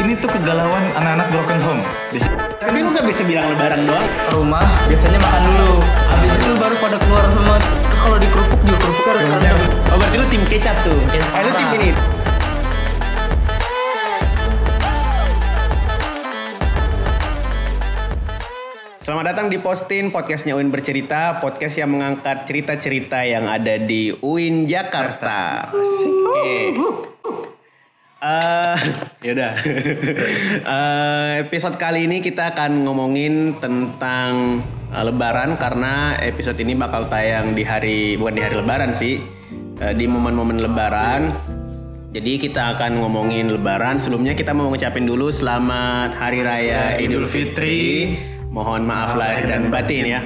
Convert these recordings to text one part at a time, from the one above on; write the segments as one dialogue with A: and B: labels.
A: ini tuh kegalauan anak-anak broken home.
B: Tapi lu nggak bisa bilang lebaran doang.
C: ke rumah biasanya makan dulu habis itu baru pada keluar semua kalau di kerupuk juga kerupuk harus ada
B: Oh berarti lu tim kecap tuh. Ah, lu tim ini. Selamat datang di Postin, podcastnya UIN Bercerita, podcast yang mengangkat cerita-cerita yang ada di UIN Jakarta. Eh, yaudah. Eh, episode kali ini kita akan ngomongin tentang eh, Lebaran karena episode ini bakal tayang di hari bukan di hari Lebaran sih, eh, di momen-momen Lebaran. Jadi kita akan ngomongin Lebaran. Sebelumnya kita mau ngucapin dulu selamat Hari Raya Idul Fitri. Mohon maaf lahir dan batin ya.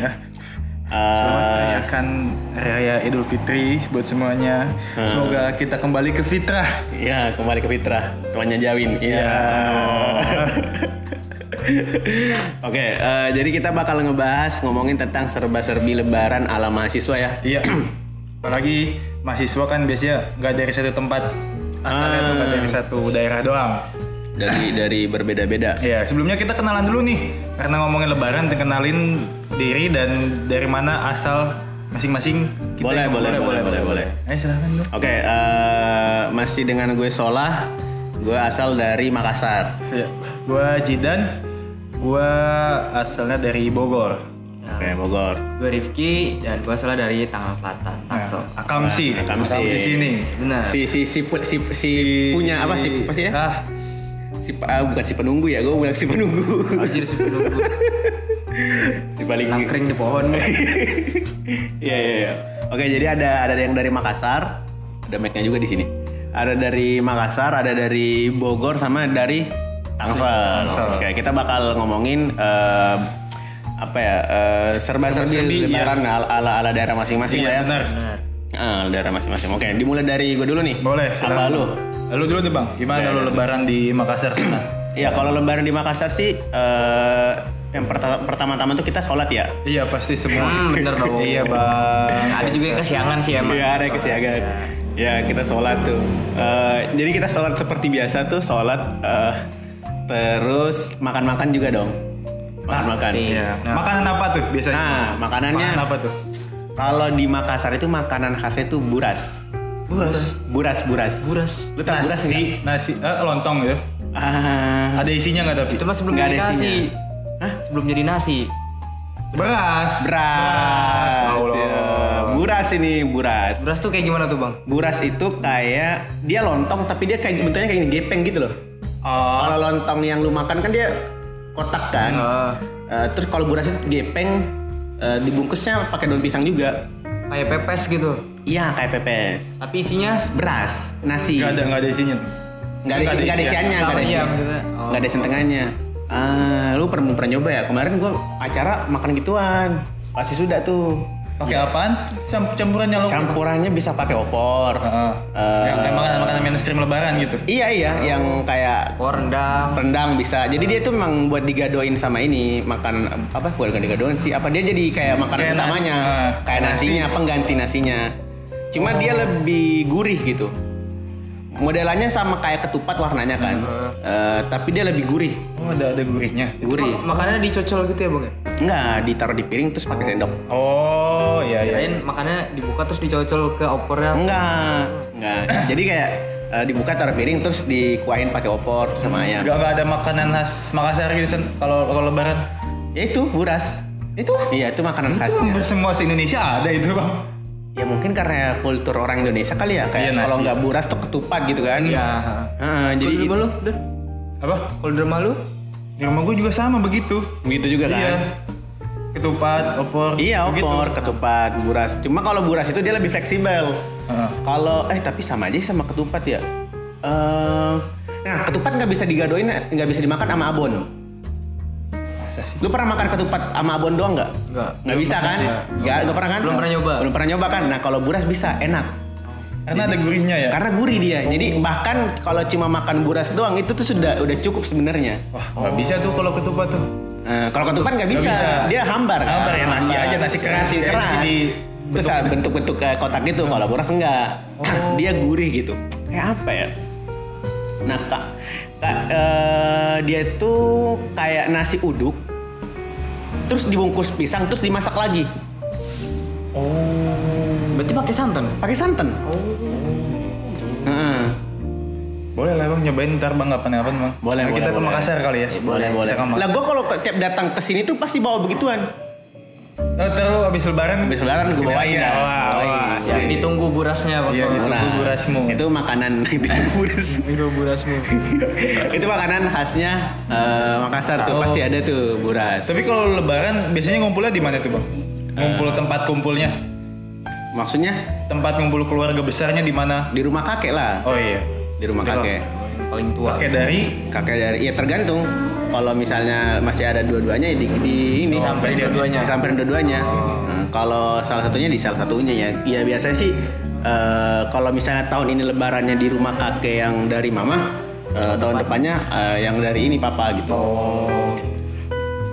A: Selamat
B: Eh,
A: merayakan Raya Idul Fitri buat semuanya.
B: Hmm.
A: Semoga kita kembali ke fitrah.
B: ya kembali ke fitrah temannya Jawin. Iya. Oke, eh, jadi kita bakal ngebahas ngomongin tentang serba-serbi Lebaran ala mahasiswa ya.
A: Iya. Apalagi mahasiswa kan biasanya nggak dari satu tempat asalnya tuh nggak dari satu daerah doang.
B: Dari dari berbeda-beda.
A: Ya, sebelumnya kita kenalan dulu nih. Karena ngomongin lebaran, kenalin diri dan dari mana asal masing-masing kita
B: Boleh,
A: yang
B: boleh,
A: ngomong.
B: boleh, boleh, boleh.
A: Ayo silahkan dulu.
B: Oke, eh, masih dengan gue Solah. Gue asal dari Makassar.
A: Ya, gua Jidan, gua asalnya dari Bogor.
B: Oke, Bogor.
C: gue Rifki dan gue asal dari Tangerang Selatan Tangsel
A: Nah, Akamsi,
B: Nah, Akamsi.
A: Akamsi sini.
C: benar
B: Si si si pu- si, si, punya apa sih? Apa sih ya?
A: Ah,
B: Si ah, bukan si penunggu ya, gue bilang si penunggu.
C: anjir sih penunggu
B: si paling
C: nangkring di pohon
B: Iya iya iya. Oke jadi ada ada yang dari Makassar, ada mic-nya juga di sini. Ada dari Makassar, ada dari Bogor, sama dari Tangsel. Oke kita bakal ngomongin eh, apa ya eh, serba-serbi lebaran ala, ala ala daerah masing-masing
A: iya
B: ya.
A: benar.
C: benar
B: Ah, daerah masing-masing. Oke dimulai dari gue dulu nih.
A: Boleh,
B: Apa lu?
A: Lu dulu deh bang, gimana
B: Oke,
A: lu lebaran di Makassar sana?
B: Iya kalau lebaran di Makassar sih eh, yang perta- pertama-tama tuh kita sholat ya.
A: iya pasti semua.
C: hmm, bener dong
A: iya bang.
C: ada juga yang kesiangan sih emang
B: Iya ada kesiagaan. Ya kita sholat tuh. Eh, jadi kita sholat seperti biasa tuh sholat. eh, terus makan-makan juga dong. Makan-makan.
A: Iya.
C: Nah.
A: Makanan apa tuh biasanya?
B: Nah makanannya.
A: Makanan apa tuh?
B: Kalau di Makassar itu makanan khasnya tuh buras.
A: Buras.
B: Buras buras.
C: buras
B: Lu tau buras
A: Nasi, nasi, eh, lontong ya.
B: Ah,
A: Ada isinya nggak tapi?
C: itu mah sebelum
B: Nggak ada isinya. Hah?
C: sebelum jadi nasi
A: Beras.
B: Beras.
A: Allah.
B: Ya, Buras ini buras.
C: beras tuh kayak gimana tuh bang
B: Buras itu kayak dia lontong tapi dia kayak bentuknya kayak gepeng gitu loh.
A: Oh,
B: Kalau lontong yang lu makan kan dia kotak kan.
C: Ah,
B: Eh, terus kalau buras itu gepeng eh, dibungkusnya pakai daun pisang juga.
C: kayak pepes gitu
B: Iya kayak pepes.
C: tapi isinya
B: Beras, nasi.
A: nggak ada nggak ada isinya tuh.
B: Nggak ada, nggak ada isiannya, nggak ada
C: Iya,
B: isian.
C: maksudnya. Oh.
B: Nggak ada isian tengahnya. Ah, lu pernah pernah nyoba ya? Kemarin gua acara makan gituan. Pasti sudah tuh.
A: Pakai apaan? Camp- campurannya lo.
B: Campurannya bisa pakai opor.
A: Heeh.
B: Eh,
A: yang kayak makanan makanan mainstream lebaran gitu.
B: Iya iya, yang kayak
C: oh rendang
B: rendang bisa. Jadi dia tuh memang buat digadoin sama ini makan apa? Bukan digadoin sih. Apa dia jadi kayak makanan
A: Kayak nasi.
B: utamanya,
A: Ah,
B: kayak
A: nasi.
B: nasinya, pengganti nasinya. Cuma dia lebih gurih gitu. Modelannya sama kayak ketupat warnanya kan, Eh, tapi dia lebih gurih,
A: Oh ada ada gurihnya.
B: gurih.
C: Ma- makanannya dicocol gitu ya bang ya
B: Enggak, ditaruh di piring terus pakai sendok.
A: Oh iya iya.
C: Kirain makannya dibuka terus dicocol ke opornya
B: Enggak, enggak. Jadi kayak eh, dibuka taruh piring terus dikuain pakai opor terus sama ayam.
A: Gak, gak ada makanan khas Makassar gitu Sen, kalau kalau lebaran.
B: Ya itu buras.
A: Itu
B: Iya, itu makanan
A: itu
B: khasnya.
A: semua se Indonesia ada itu bang.
B: Ya mungkin karena kultur orang Indonesia kali ya, kayak
A: Iya,
B: kalau nggak buras tuh ketupat gitu kan.
C: Iya.
B: Heeh, jadi
C: di rumah lu, Dan?
A: Apa?
C: Kalau di rumah lu?
A: Di rumah gue juga sama begitu.
B: begitu juga kan.
A: Iya. Ketupat, opor.
B: Iya,
A: begitu.
B: opor, ketupat, buras. Cuma kalau buras itu dia lebih fleksibel.
A: Heeh.
B: Kalau eh tapi sama aja sama ketupat ya. Eh, nah ketupat nggak bisa digadoin, nggak bisa dimakan sama abon.
A: Masa sih?
B: Lu pernah makan ketupat sama abon doang nggak?
C: Enggak.
B: Nggak bisa kan? Nggak, nggak pernah kan?
C: Belum pernah nyoba.
B: Belum pernah nyoba kan? Nah kalau buras bisa, enak.
A: Karena ada gurihnya ya.
B: Karena gurih dia. Jadi bahkan kalau cuma makan buras doang itu tuh sudah udah cukup sebenarnya.
A: Wah, nggak bisa tuh kalau ketupat tuh.
B: Nah, kalau ketupat nggak
A: Nggak
B: bisa.
A: bisa.
B: dia hambar. kan?
A: Hambar ya, nasi aja, nasi keras.
B: Nasi
A: Ya,
B: keras.
A: nasi di
B: Terus bentuk-bentuk kayak kotak gitu. Kalau buras enggak. dia gurih gitu. Kayak apa ya? Nah, kak, kak eh, dia itu kayak nasi uduk, terus dibungkus pisang, terus dimasak lagi,
C: Berarti pakai santan.
B: pakai santan. Heeh.
A: Boleh lah bang, nyobain ntar bang kapan-kapan bang.
B: Boleh,
A: Nah, Kita
B: boleh,
A: ke
B: boleh.
A: Makassar kali ya.
B: boleh boleh.
A: Kita ke Makassar.
B: Lah gue kalau tiap datang ke sini tuh pasti bawa begituan.
A: Oh, lu abis lebaran.
B: Habis lebaran gue bawain dah.
A: Wah, wah,
C: Yang
A: asik.
C: ditunggu burasnya Pak
A: Iya,
C: Sono.
A: itu. Tunggu burasmu.
B: Itu makanan ditunggu buras.
C: Burasmu.
B: itu makanan khasnya eh, Makassar tuh
A: Oh.
B: pasti ada tuh buras.
A: Tapi kalau lebaran biasanya ngumpulnya di mana tuh bang? Ngumpul
B: Eh.
A: tempat kumpulnya,
B: Maksudnya
A: tempat ngumpul keluarga besarnya di mana?
B: di rumah kakek lah.
A: Oh iya.
B: Di rumah
A: Di
B: kakek.
C: Paling tua.
A: Pakai dari
B: Kakek dari ya tergantung. Kalau misalnya masih ada dua-duanya ya di, di ini
C: Disamperin dua-duanya.
B: Disamperin dua-duanya. Nah, kalau salah satunya di salah satunya ya. Ya biasanya sih eh, kalau misalnya tahun ini lebarannya di rumah kakek yang dari mama, eh, tahun depannya eh, yang dari ini papa gitu.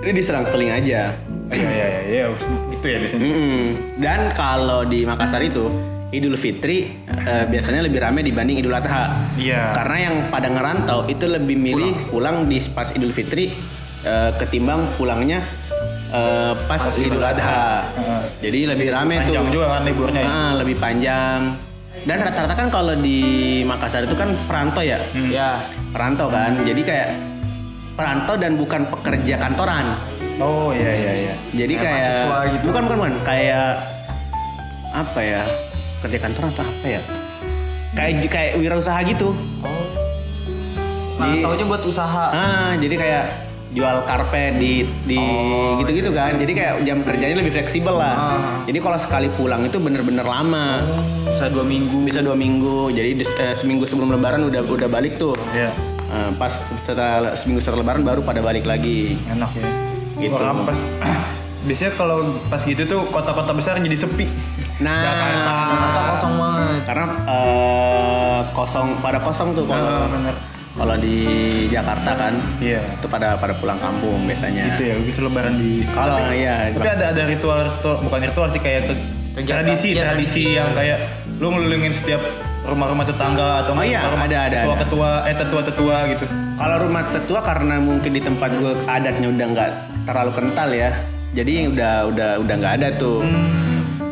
B: Ini diselang-seling aja.
A: Iya iya iya, iya. itu ya biasanya.
B: Mm-mm. Dan kalau di Makassar itu Idul Fitri eh, biasanya lebih ramai dibanding Idul Adha.
A: Iya.
B: Karena yang pada ngerantau itu lebih milih pulang, di pas Idul Fitri eh, ketimbang pulangnya eh, pas, Idul Adha.
A: Heeh.
B: Jadi lebih ramai tuh.
A: Panjang juga kan liburnya ya.
B: Ah, lebih panjang. Dan rata-rata kan kalau di Makassar itu kan perantau ya.
C: Ya.
B: Perantau kan. Jadi kayak perantau dan bukan pekerja kantoran.
A: Oh iya iya iya.
B: Jadi
C: Kayak
B: kayak,
C: gitu.
B: bukan bukan bukan kayak apa ya kerja kantor atau apa ya? Kayak kayak wirausaha gitu.
C: Nah,
B: Di-
C: taunya buat usaha.
B: Ah jadi kayak jual karpet di di
C: Oh,
B: gitu-gitu kan. Jadi kayak jam kerjanya lebih fleksibel lah.
C: Ah.
B: Jadi kalau sekali pulang itu bener-bener lama.
C: Bisa dua minggu.
B: Bisa dua minggu. Jadi eh, seminggu sebelum lebaran udah udah balik tuh.
A: Iya.
B: Eh, pas setelah seminggu setelah lebaran baru pada balik lagi.
A: Enak ya.
B: Gitu.
A: Orang pas biasanya kalau pas gitu tuh kota-kota besar jadi sepi.
B: Nah,
C: Jakarta kosong banget.
B: karena eh, kosong pada kosong tuh kalau
A: Ah, bener.
B: kalau di Jakarta kan
A: Iya.
B: itu pada pada pulang kampung biasanya.
A: Gitu ya, gitu lebaran di.
B: Kalau
A: Tapi-
B: iya,
A: Tapi ada ada ritual, ritual bukan ritual sih kayak ke-
C: Kegiatan.
A: tradisi
C: Iya,
A: tradisi yang kayak lu ngelilingin setiap rumah-rumah tetangga atau
B: Oh iya,
A: rumah
B: ada, ada,
A: tetua
B: ada.
A: ketua eh tetua tetua gitu.
B: Kalau rumah tetua karena mungkin di tempat gue adatnya udah nggak terlalu kental ya, jadi udah udah udah nggak ada tuh.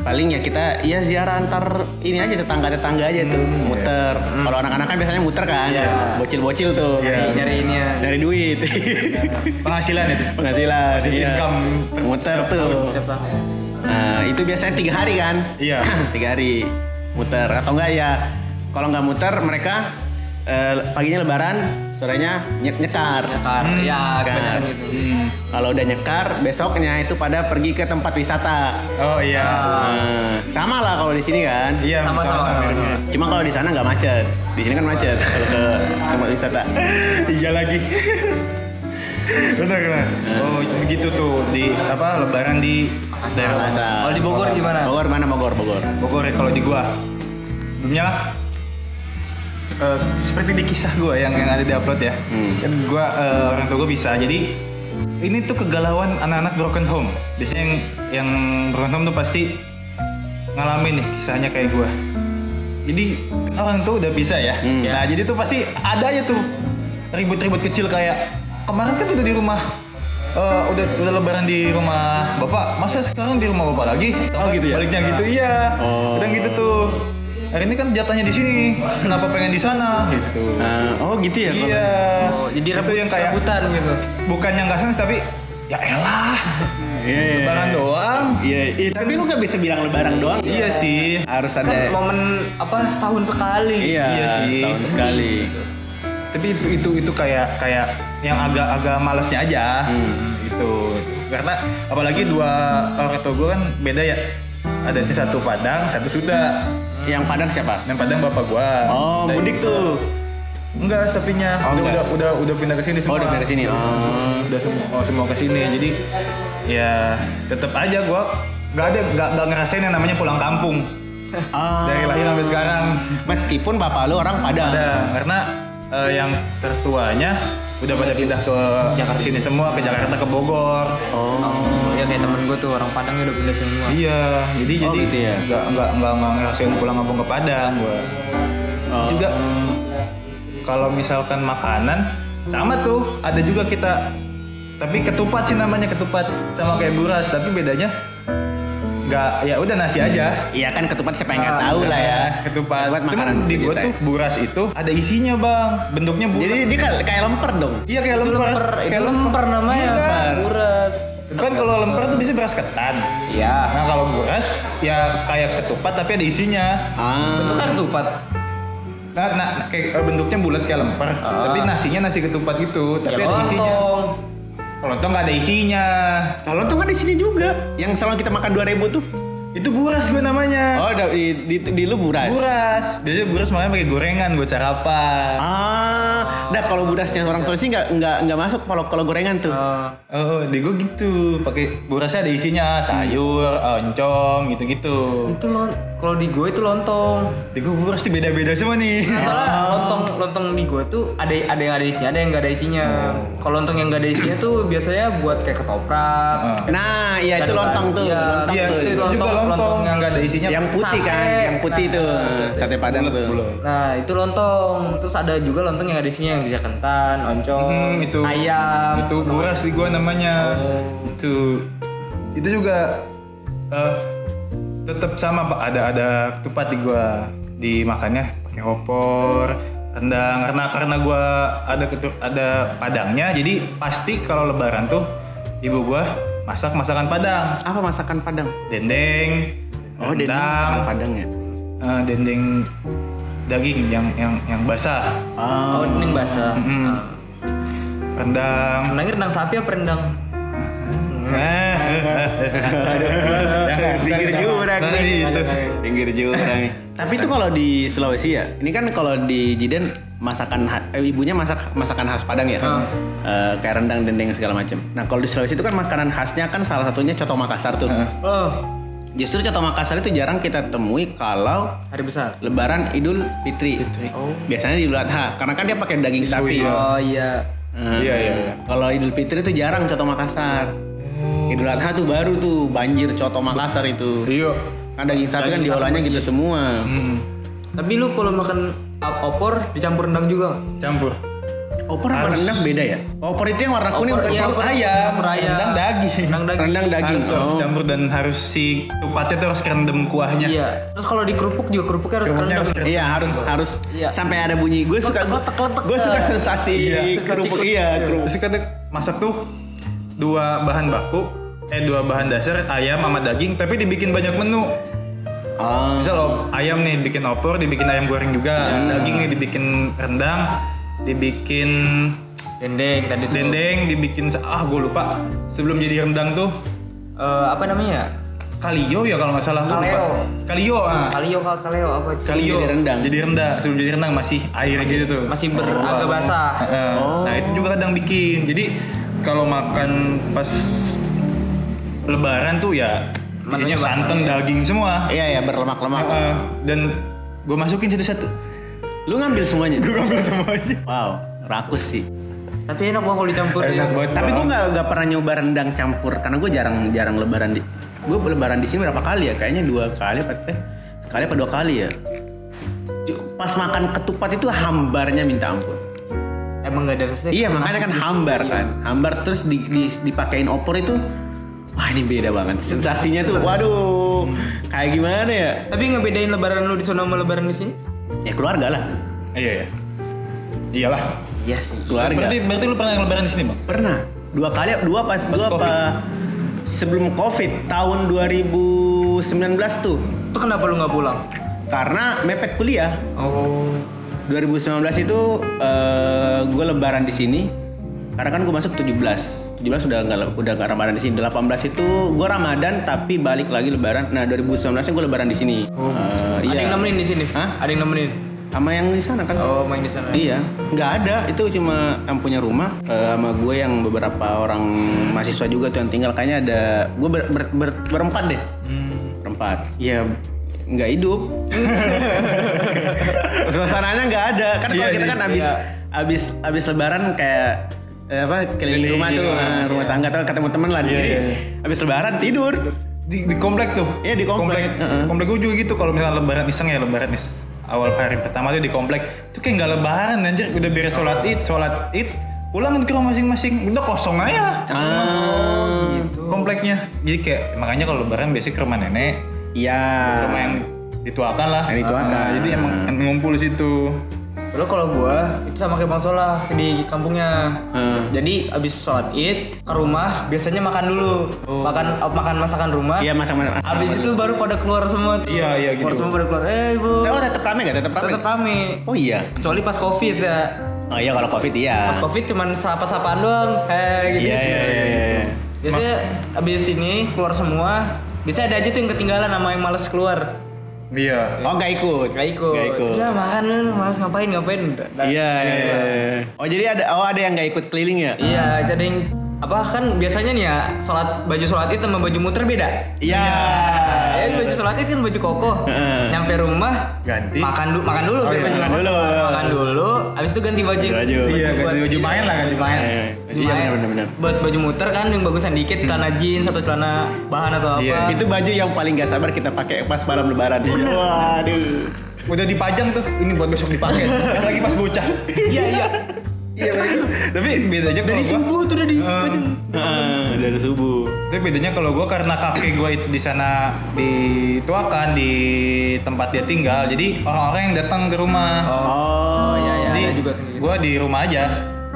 B: Paling ya kita ya ziarah antar ini aja tetangga tetangga aja tuh, muter. Kalau anak-anak kan biasanya muter kan,
A: Iya.
B: bocil-bocil tuh,
A: Iya.
C: Nyari ini ya.
B: dari duit,
A: Penghasilan itu.
B: penghasilan,
A: Masih
B: iya.
A: income
B: muter tuh.
C: Tahun.
B: Nah, itu biasanya tiga hari kan?
A: Iya.
B: tiga hari muter atau enggak ya? Kalau nggak muter mereka eh, paginya lebaran, sorenya nyek nyekar.
C: Nyekar. Ya,
B: kan.
C: kebanyakan gitu.
B: Kalau udah nyekar, besoknya itu pada pergi ke tempat wisata.
A: Oh iya.
B: Nah, sama lah kalau di sini kan.
A: Iya,
C: Sama-sama, sama-sama.
B: Cuma kalau di sana nggak macet. Di sini kan macet kalau ke tempat wisata.
A: Iya lagi. benar benar. Oh begitu tuh di apa lebaran di daerah.
C: Kalau di Bogor gimana?
B: Bogor mana Bogor Bogor?
A: Bogor ya kalau di gua. Sebelumnya eh, seperti di kisah gua yang yang ada di upload ya.
B: Hmm.
A: Kan gua eh, orang tua gua bisa. Jadi ini tuh kegalauan anak-anak broken home. Biasanya yang yang broken home tuh pasti ngalamin nih kisahnya kayak gua. Jadi orang tuh udah bisa ya.
B: Hmm.
A: Nah, jadi tuh pasti ada aja tuh ribut-ribut kecil kayak kemarin kan udah di rumah eh, udah udah lebaran di rumah bapak masa sekarang di rumah bapak lagi
B: Oh, gitu ya?
A: baliknya gitu iya
B: Oh.
A: udah gitu tuh hari ini kan jatahnya di sini kenapa pengen di sana gitu
B: Nah, oh gitu ya? kalau-
A: iya
C: Oh, jadi
A: itu
C: rebut,
A: yang kayak
C: rebutan gitu.
A: bukan yang seneng tapi ya elah
B: Iya, iya,
A: lebaran
B: iya.
A: doang
B: Iya, iya, tapi lu gak bisa bilang lebaran doang.
A: iya sih
B: Harus
C: Kan
B: ada.
C: momen apa setahun sekali.
B: Iya,
A: Iya sih.
B: setahun sekali.
A: tapi itu itu itu kayak kayak yang agak-agak malesnya aja
B: Hmm.
A: gitu karena apalagi dua orang tua gue kan beda ya ada satu Padang satu Sunda
B: Yang Padang siapa?
A: yang Padang bapak gua
B: Oh,
A: Dari
B: mudik
A: itu.
B: tuh.
A: enggak sapinya
B: Oh,
A: udah,
B: enggak.
A: udah udah udah pindah ke sini
B: Oh,
A: semua
B: udah pindah ke sini. Oh.
A: udah semua oh, semua ke sini jadi ya tetap aja gua nggak ada nggak ngerasain yang namanya pulang kampung
B: Ah.
A: dari lahir sampai sekarang
B: Meskipun bapak lu orang Padang.
A: ada karena eh, yang tertuanya udah pada pindah ke Jakarta sini semua ke Jakarta ke Bogor
B: Oh.
C: Oh, ya kayak temen gue tuh orang Padang udah pindah semua.
A: iya jadi
B: Oh,
A: jadi
B: gitu ya?
A: nggak nggak nggak ngerasain pulang kampung ke Padang gua
B: Oh.
A: juga kalau misalkan makanan sama tuh ada juga kita tapi ketupat sih namanya ketupat sama kayak buras tapi bedanya nggak ya udah nasi aja.
B: Iya kan ketupat siapa yang nggak tahu lah ya.
A: ketupat.
B: Ketupat
A: cuman
B: makanan
A: di gua tuh buras itu ada isinya bang. Bentuknya buras.
B: Jadi dia kayak, kayak lemper dong.
A: iya kayak lemper.
C: itu
A: kayak
C: lemper namanya
A: Iya, kan?
C: buras.
A: Kan kalau lemper tuh bisa beras ketan.
C: Iya.
A: Nah kalau buras ya kayak ketupat tapi ada isinya.
B: Ah.
C: bentuknya ketupat?
A: Nah, nah kayak eh, bentuknya bulat kayak lemper,
C: Ah.
A: tapi nasinya nasi ketupat gitu, tapi
C: ya
A: ada isinya.
C: lontong.
A: Kalau lontong nggak ada isinya.
B: Nah, lontong di sini juga. Yang selama kita makan 2000 tuh.
A: Itu buras gue namanya.
B: Oh, di, di, di lu buras.
A: Buras. Biasanya buras makanya pakai gorengan buat sarapan.
B: Ah, dah kalau burasnya orang Sulawesi nggak nggak nggak masuk kalau kalau gorengan tuh.
C: Eh,
A: Oh, di gue gitu. Pakai burasnya ada isinya, sayur, oncom, gitu-gitu.
C: itu lon kalau di gue itu lontong
A: Di gue tuh beda-beda semua nih.
C: soalnya lontong lontong di gue tuh ada ada yang ada isinya ada yang nggak ada isinya kalau lontong yang nggak ada isinya tuh biasanya buat kayak ketoprak
A: Ah.
B: Nah, iya itu
C: Kan,
B: lontong tuh.
C: iya.
B: lontong
A: Iya,
B: tuh.
A: itu
C: lontong,
A: juga lontong,
C: lontong
A: yang nggak ada isinya.
B: Yang putih kan,
C: Sate.
B: yang putih
C: Nah,
B: tuh.
C: sate.
B: Sate Padang tuh.
C: Nah itu lontong terus ada juga lontong yang ada isinya yang bisa kentan oncom
A: Hmm, itu
C: ayam
A: itu buras di gua namanya
C: Oh.
A: itu itu juga eh tetap sama pak. Ada ada ketupat di gua dimakannya pakai opor rendang. Karena karena gua ada ketup ada padangnya jadi pasti kalau lebaran tuh ibu gua masak masakan padang.
B: Apa masakan Padang?
A: dendeng
B: Oh, dendeng masakan
A: rendang
B: Padang ya.
A: eh, dendeng daging yang yang yang basah.
C: Oh dendeng basah.
A: Mm-mm.
C: Nah.
A: rendang.
C: Rendangnya rendang sapi apa rendang
A: Jangan,
B: Pinggir jurang nih.
A: itu.
B: Pinggir jurang. Tapi itu kalau di Sulawesi ya. Ini kan kalau di Jiden masakan eh, ibunya masak masakan khas Padang ya.
C: Ah.
B: Eh, kayak rendang, dendeng segala macam. Nah, kalau di Sulawesi itu kan makanan khasnya kan salah satunya coto Makassar tuh.
A: Heeh.
C: oh
B: Justru coto Makassar itu jarang kita temui kalau
C: hari besar
B: Lebaran Idul Fitri.
C: oh
B: Biasanya di Idul Adha karena kan dia pakai daging sapi.
A: iya.
C: oh iya
B: Eh,
A: Iya, iya, iya.
B: Kalau Idul Fitri itu jarang coto Makassar. Idul Adha tuh baru tuh banjir coto Makassar itu.
A: Iya.
B: Kan daging sapi kan diolahnya gitu semua.
A: Mm,
C: tapi lu kalau makan op- opor dicampur rendang juga
A: campur.
B: Opor apa
A: Harus.
B: rendang beda ya? Opor itu yang warna kuning
C: Opor, iya,
B: opor
A: ayam,
C: opor ayam
A: rendang daging.
C: rendang daging
B: rendang daging.
A: Harus tuh harus
B: Oh.
A: campur dan harus si tupatnya tuh harus kerendam kuahnya.
C: iya terus kalau di kerupuk juga kerupuknya harus
A: Kerupuknya
C: kerendam
A: harus kerendam.
B: Iya harus harus
C: Iya.
B: sampai ada bunyi. Gue suka gue suka sensasi
A: Iya.
B: kerupuk iya kerupuk.
A: Terus kita masak tuh dua bahan baku, eh dua bahan dasar ayam sama daging, tapi dibikin banyak menu.
B: Oh.
A: Misal oh, ayam nih dibikin opor, dibikin ayam goreng juga, daging nih dibikin rendang, dibikin
C: dendeng tadi tuh
A: dendeng, dibikin ah gue lupa. Sebelum jadi rendang tuh
C: Eh, apa namanya
A: kalio ya kalau nggak salah gue lupa.
C: Kaleo.
A: Kalio ah.
C: kalio kal kaleo apa?
A: Kalio
B: jadi rendang.
A: Jadi rendang, sebelum jadi rendang masih air gitu tuh.
C: masih ber- agak basah
A: Heeh.
B: Oh.
A: Nah, itu juga kadang bikin. Jadi kalau makan pas lebaran tuh ya isinya
C: Menunya
A: santan, daging semua.
B: Iya ya berlemak-lemak.
A: Heeh. Dan gue masukin satu-satu.
B: Lu ngambil semuanya.
A: Gue ngambil semuanya.
B: Wow, rakus sih.
C: tapi enak banget kalau dicampur
A: Enak banget.
B: Tapi gue nggak nggak pernah nyoba rendang campur karena gue jarang jarang lebaran di gue lebaran di sini berapa kali ya? Kayaknya dua kali apa eh, sekali apa dua kali ya? Pas makan ketupat itu hambarnya minta ampun.
C: emang gak ada resep
B: Iya makanya kan hambar
C: Iya.
B: kan, hambar terus di, di, dipakein opor itu, wah ini beda banget. Sensasinya tuh, waduh, kayak gimana ya?
C: tapi ngebedain lebaran lu di sana sama lebaran di sini
B: Ya keluarga lah,
A: Iya ya. Iyalah.
C: iya sih
B: keluarga.
A: Berarti berarti lu pernah lebaran di sini, Bang?
B: Pernah dua kali, dua pas,
A: Pas
B: dua
A: Covid.
B: apa? Sebelum covid tahun 2019 tuh,
C: itu kenapa lu nggak pulang
B: karena mepet kuliah.
C: oh
B: 2019 itu gue lebaran di sini karena kan gue masuk 17 17 udah nggak udah nggak ramadan di sini 18 itu gue ramadan tapi balik lagi lebaran nah 2019 nya gue lebaran di sini Eh,
C: ada yang nemenin di sini
B: Hah?
C: ada yang nemenin
B: sama yang di sana kan
C: oh main di sana
B: Iya, nggak ada. Itu cuma yang punya rumah eh, sama gue yang beberapa orang mahasiswa juga tuh yang tinggal. Kayaknya ada gue ber, ber- ber- berempat deh, berempat. Iya, nggak hidup. Suasananya nggak ada. Kan kalau
A: Iya,
B: kita
A: iya,
B: kan abis
C: iya.
B: abis abis lebaran kayak eh, apa keliling rumah tuh,
A: iya.
B: nah, rumah tangga tuh ketemu teman lah di
A: Iya,
B: sini.
A: iya.
B: Abis lebaran tidur.
A: Di, di komplek tuh.
B: Iya, di komplek. Heeh.
A: Komplek gue juga gitu kalau misalnya lebaran iseng ya lebaran is awal hari pertama tuh di komplek. Itu kayak nggak lebaran anjir udah beres sholat id, sholat id pulangin ke rumah masing-masing udah kosong aja
B: Ah,
A: kompleknya jadi kayak makanya kalau lebaran biasanya ke rumah nenek
B: iya.
A: rumah yang dituakan lah
B: Yang dituakan.
A: Ah, jadi emang ngumpul di situ
C: Lalu kalau gua itu sama kayak Bang Solah di kampungnya.
B: Hmm.
C: Jadi abis sholat id ke rumah biasanya makan dulu,
A: Oh.
C: makan makan masakan rumah.
B: Iya masa-masa.
C: Abis itu baru pada keluar semua tuh.
A: Iya, iya,
C: Keluar
A: gitu.
C: semua pada keluar. Eh bu.
B: Oh tetap rame gak? Tetap rame?
C: Tetap rame.
B: Oh iya.
C: Kecuali pas covid ya.
B: Oh iya kalau covid iya.
C: Pas covid cuman sapa-sapaan doang. Kayak gitu.
B: Iya iya iya. iya.
C: Biasanya abis ini keluar semua. Bisa ada aja tuh yang ketinggalan sama yang males keluar.
A: Iya
B: Oh gak ikut?
C: Gak ikut.
B: Gak ikut.
C: Ya makan lu, males ngapain ngapain.
B: Iya, iya, iya. Oh jadi ada oh ada yang nggak ikut keliling ya?
C: Iya, jadi yang apa kan biasanya nih ya sholat baju sholat itu sama baju muter beda.
B: Iya.
C: Ya baju sholat itu kan baju koko.
B: Heeh.
C: Nyampe rumah
A: Ganti.
C: makan dulu makan dulu
A: Oh,
C: biar
A: iya,
C: baju
B: makan dulu.
C: Makan dulu, habis itu ganti baju.
B: Ganti baju.
A: Iya, ganti
C: buat-
A: baju main lah, ganti main.
B: Iya,
C: Baju
B: Iya
C: main.
B: benar benar.
C: Buat baju muter kan yang bagusan dikit, celana jeans atau celana bahan atau apa.
A: Iya,
B: Itu baju yang paling gak sabar kita pakai pas malam lebaran. Waduh.
A: udah dipajang tuh ini buat besok dipakai lagi pas bocah
C: Iya iya.
A: Iya tapi bedanya
C: Dari
A: gua-
C: subuh tuh udah di
A: Eh,
B: Ah, dari subuh.
A: Tapi bedanya kalau gue karena kakek gue itu di sana dituakan di tempat dia tinggal, jadi orang-orang yang datang ke rumah.
B: Oh,
C: iya iya.
A: jadi
C: ada juga gitu.
A: gue di rumah aja,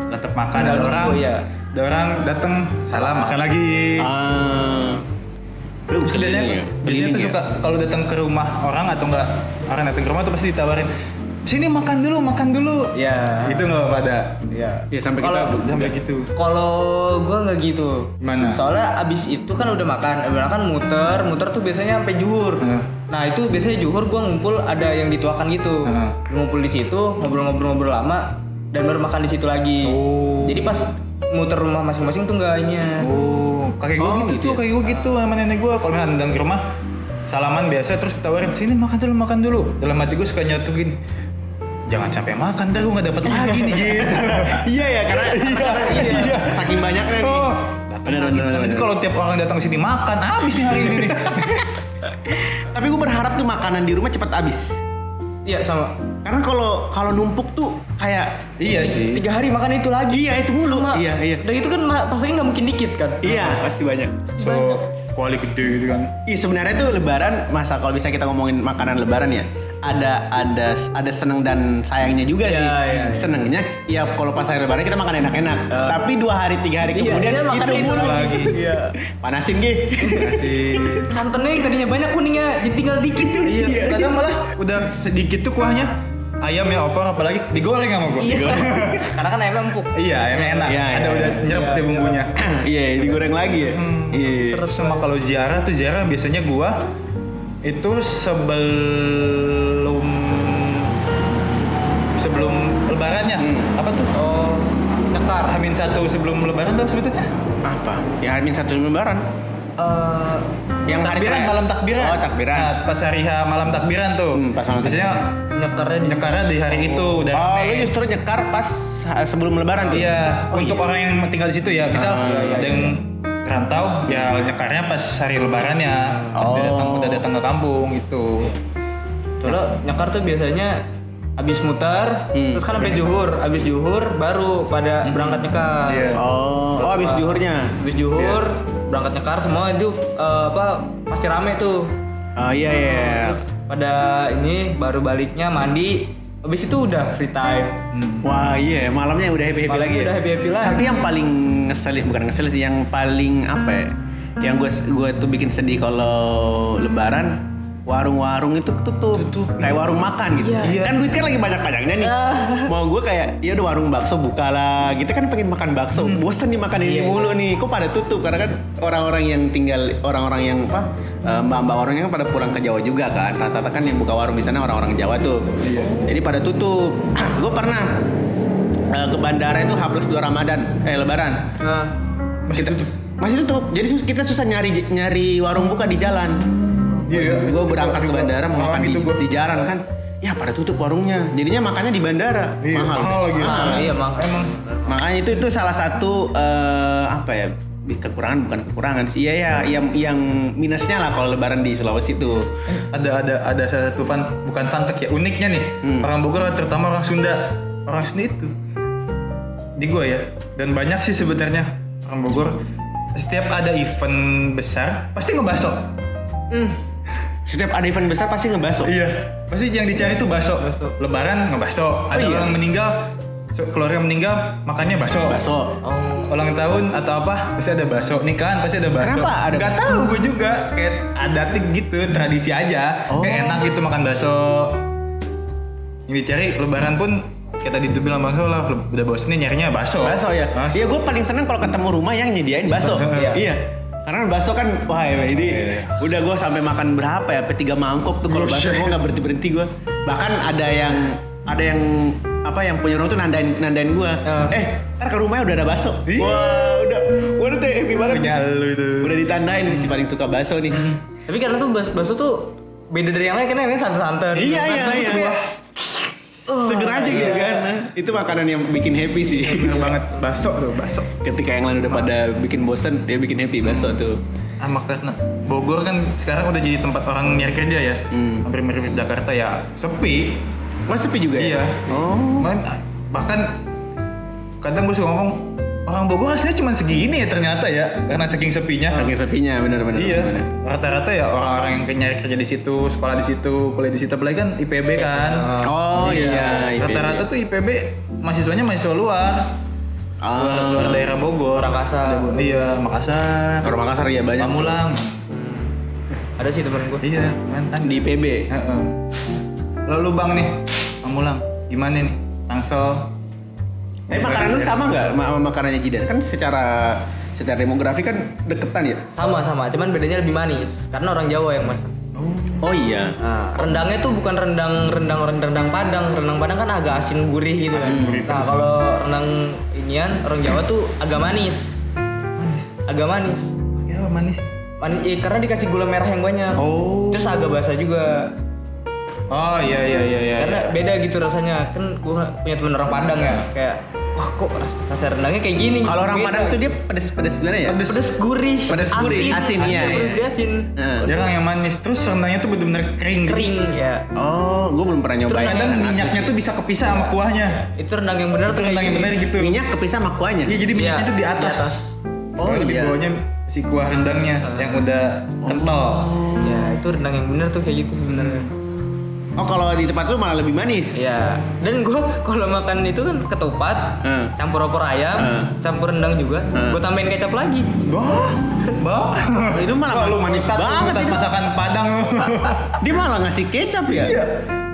A: tetap makan. Ada orang,
C: iya.
A: ada orang datang, salam makan lagi.
B: Ah.
A: Terus biasanya,
B: keliling ya?
A: biasanya tuh
B: ya?
A: suka kalau datang ke rumah orang atau enggak orang datang ke rumah tuh pasti ditawarin, sini makan dulu, makan dulu.
C: Iya.
A: Itu nggak pada.
C: Iya.
B: Ya sampai
C: Kalau-
B: kita
A: Sampai gitu.
C: Kalau gua nggak gitu.
A: Gimana?
C: Soalnya abis itu kan udah makan, udah makan muter, muter tuh biasanya sampai juhur.
A: Hmm.
C: Nah itu biasanya juhur gua ngumpul ada yang dituakan gitu.
A: Hmm.
C: Ngumpul di situ, ngobrol-ngobrol-ngobrol lama, dan baru makan di situ lagi.
A: Oh.
C: Jadi pas muter rumah masing-masing tuh nggak ini ya.
A: Oh, kakek gue
B: Oh,
A: gitu,
B: gitu
A: tuh,
B: ya?
A: kakek gue gitu sama nenek gue. Kalau misalnya datang ke rumah, salaman biasa terus ditawarin sini makan dulu, makan dulu. Dalam hati gue suka nyatuin, jangan sampai makan, ntar gue nggak dapat lagi nih gitu.
B: Iya ya karena iya, iya. saking banyaknya nih.
A: Oh,
B: Bener, bener, bener,
A: Nanti
B: bener.
A: kalau tiap orang datang ke sini makan, habis nih hari ini nih.
B: Tapi gue berharap tuh makanan di rumah cepat habis.
C: Iya sama.
B: Karena kalau kalau numpuk tuh kayak
A: iya sih.
C: Tiga hari makan itu lagi.
B: iya itu mulu.
C: Sama.
B: Iya iya.
C: Dan itu kan pastinya nggak mungkin dikit kan.
B: Iya pasti banyak.
A: So, kuali gede gitu kan.
B: Iya sebenarnya tuh lebaran masa kalau bisa kita ngomongin makanan lebaran ya ada ada ada seneng dan sayangnya juga
C: Iya,
B: sih.
C: iya, iya.
B: Senengnya ya kalau pas hari lebaran kita makan enak-enak.
C: Eh.
B: Tapi dua hari tiga hari
C: Iya,
B: kemudian
C: iya, makan
B: itu mulu
A: lagi.
C: Iya.
B: Panasin Gi.
A: Masih.
C: Santannya yang tadinya banyak kuningnya, jadi tinggal dikit.
A: Iya, kadang malah udah sedikit tuh kuahnya. Ayam ya opor apalagi digoreng sama gue.
C: Iya. Karena kan ayamnya empuk.
A: Iya, ayamnya enak.
B: Iya,
A: Ada
B: iya.
A: udah nyerap
C: Iya,
A: bumbunya.
B: Iya digoreng lagi ya.
A: Hmm.
B: Iya.
A: Terus sama kalau ziarah tuh ziarah biasanya gua itu sebelum sebelum lebarannya.
B: Hmm.
A: Apa tuh?
C: Oh, nyekar.
A: Hamin satu sebelum lebaran tuh sebetulnya?
B: Apa? Ya Amin satu lebaran.
C: Eh,
B: Yang hari
A: takbiran
B: terakhir.
A: malam takbiran.
B: Oh takbiran.
A: Nah, pas hari H malam takbiran tuh.
B: Hmm, pas malam
A: Biasanya
C: nyekarnya di
A: nyekarnya di hari itu udah
B: Oh, lu justru nyekar pas ha- sebelum lebaran tuh.
A: Iya,
B: Oh,
A: untuk
B: iya.
A: orang yang tinggal di situ ya. Misal
B: Ah, iya,
A: ada
B: iya.
A: Rantau, ya nyekarnya pas hari lebarannya. Pas dia
B: Oh.
A: datang udah datang ke kampung gitu.
C: Soalnya nyekar tuh biasanya habis muter,
B: Hmm.
C: terus kan sampai juhur, habis juhur baru pada berangkat nyekar.
A: Iya.
B: Oh, oh habis juhurnya.
C: Habis juhur, berangkat nyekar semua itu eh, apa pasti rame tuh.
B: Oh iya iya.
C: Terus pada ini baru baliknya mandi, habis itu udah free time.
A: Hmm.
B: Wah iya, malamnya udah happy happy
C: Malamnya
B: lagi. ya?
C: udah happy-happy lagi.
B: Tapi yang paling ngeselin bukan ngeselin sih, yang paling apa ya? Yang gue gue tuh bikin sedih kalau Lebaran warung-warung itu tutup, kayak warung makan gitu.
C: Iya.
B: Kan duit kan lagi banyak-banyaknya nih.
C: Ah.
B: Mau gue kayak ya udah warung bakso buka lah. Kita kan pengen makan bakso. Bosen nih makan ini
C: Iya,
B: mulu nih. Kok pada tutup? Karena kan orang-orang yang tinggal orang-orang yang apa eh, mbak-mbak warungnya kan pada pulang ke Jawa juga kan. Rata-rata kan yang buka warung di sana orang-orang Jawa tuh.
A: Iya.
B: Jadi pada tutup. gue pernah eh, ke bandara itu H plus 2 Ramadan, eh Lebaran.
C: Nah,
B: Masih tutup. Masih tutup. Jadi kita susah nyari nyari warung buka di jalan.
A: Iya.
B: Gue berangkat ke bandara mau makan
A: Orang
B: di,
A: gitu gua.
B: di jalan kan. Ya pada tutup warungnya. Jadinya makannya di bandara.
A: Iya,
B: mahal.
A: mahal lagi.
B: Mahal.
C: iya emang.
A: Emang
B: Makanya itu itu salah satu eh, apa ya? kekurangan bukan kekurangan sih. Iya ya, yang yang minusnya lah kalau lebaran di Sulawesi itu.
A: ada ada ada salah satu fun bukan fun fact ya uniknya nih
B: Hmm.
A: orang Bogor terutama orang Sunda orang Sunda itu di gua ya dan banyak sih sebenarnya orang Bogor setiap ada event besar pasti ngebaso
C: Hmm.
B: Setiap ada event besar pasti ngebaso.
A: iya pasti yang dicari tuh baso
C: Bakso.
A: lebaran ngebaso ada
B: iya?
A: orang meninggal so- keluarga meninggal makannya baso
B: Baso.
C: Oh.
A: ulang tahun atau apa pasti ada bakso nikahan pasti ada bakso
B: Kenapa ada
A: Gak
B: bakso?
A: tahu gue juga kayak adatik gitu tradisi aja
B: Oh.
A: kayak enak gitu makan bakso yang dicari lebaran pun kayak tadi tuh bilang bakso lah udah bosen nih nyarinya bakso
B: Baso ya.
A: Bakso.
B: Iya, gue paling seneng kalau ketemu rumah yang nyediain baso.
C: Iya.
B: Iya. Karena baso kan, wah ya, ini
A: Iya.
B: udah gue sampai makan berapa ya, sampai tiga mangkok tuh kalau
A: Buset.
B: gue nggak berhenti berhenti gue. Bahkan ada yang ada yang apa yang punya rumah tuh nandain nandain gue.
C: Ah.
B: Eh, ntar ke rumahnya udah ada baso.
A: Ih.
B: Wah, udah, udah tuh happy banget.
A: punya lu itu
B: Udah ditandain si paling suka baso nih.
C: Tapi karena tuh bakso tuh beda dari yang lain karena ini santan-santan.
B: Iya,
C: Kan
B: iya,
C: bakso
B: iya.
C: Kayak,
B: Seger aja gitu
C: iya.
B: kan. Itu makanan yang bikin happy sih.
A: Bener banget bakso tuh bakso
B: Ketika yang lain udah pada bikin bosen, dia bikin happy baso tuh.
A: sama karena Bogor kan sekarang udah jadi tempat orang nyari kerja ya
B: Hmm.
A: hampir mirip Jakarta ya sepi
B: Mas sepi juga ya?
A: Iya.
B: Oh.
A: Bahkan, bahkan kadang gue suka ngomong orang Bogor aslinya cuma segini ya ternyata ya karena saking sepinya.
B: Saking sepinya bener-bener.
A: Iya. Rata-rata ya orang-orang yang nyari kerja di situ, sekolah di situ, kuliah di situ, apalagi kan IPB kan.
B: Oh iya, IPB.
A: Rata-rata tuh IPB mahasiswanya mahasiswa luar.
B: Ah.
A: Luar, luar daerah Bogor.
C: Makassar.
A: Iya, Makassar.
B: Orang Makassar ya banyak.
A: Pamulang.
C: Ada sih temen gue.
A: Iya, mantan.
B: Di PB.
A: Heeh. Lalu Bang nih, Pamulang, gimana nih? Tangsel.
B: Tapi makanan lu sama nggak sama makanannya Jidan? Kan secara secara demografi kan deketan ya?
C: Sama sama, cuman bedanya lebih manis karena orang Jawa yang masak.
B: Oh iya.
C: Nah, rendangnya tuh bukan rendang rendang rendang Padang. Rendang Padang kan agak asin gurih gitu kan.
A: gurih,
C: Nah, kalau rendang inian orang Jawa tuh agak manis.
A: Manis.
C: Agak manis.
A: Pakai apa manis?
C: Manis iya, karena dikasih gula merah yang banyak.
A: Oh.
C: Terus agak basah juga.
A: Oh iya iya iya iya.
C: Karena beda gitu rasanya. Kan gua punya temen orang Padang ya. Kayak wah kok ras- rasa rendangnya kayak gini.
B: Kalau orang
C: Beda.
B: Padang tuh dia pedes-pedes gimana ya?
A: Pedes.
C: pedes gurih.
B: Pedes gurih, asin, iya,
C: Gurih,
B: iya.
C: asin.
B: Nah.
A: Jarang yang manis. Terus rendangnya tuh bener-bener kering. gitu.
C: Kering ya.
B: Oh, gue belum pernah
A: Terus
B: nyobain.
A: kadang
B: rendang asli
A: minyaknya tuh bisa kepisah sama kuahnya.
C: Itu rendang yang benar
A: Itu rendang yang bener gitu.
B: minyak kepisah sama kuahnya.
A: Iya jadi minyaknya
C: Iya,
A: tuh di
C: di
A: atas.
B: Oh,
A: Baru di
B: iya.
A: bawahnya si kuah rendangnya yang udah kental.
C: Ya, itu rendang yang benar tuh kayak gitu sebenarnya.
B: Oh, kalau di tempat lu malah lebih manis.
C: Iya. Dan gua kalau makan itu kan ketupat,
B: Hmm.
C: campur opor ayam,
B: Hmm.
C: campur rendang juga.
B: Hmm.
C: Gua tambahin kecap lagi.
A: Bah, bah.
B: Itu malah
A: lu
B: manis banget itu.
A: masakan Padang lu.
B: Dia malah ngasih kecap ya?
A: Iya.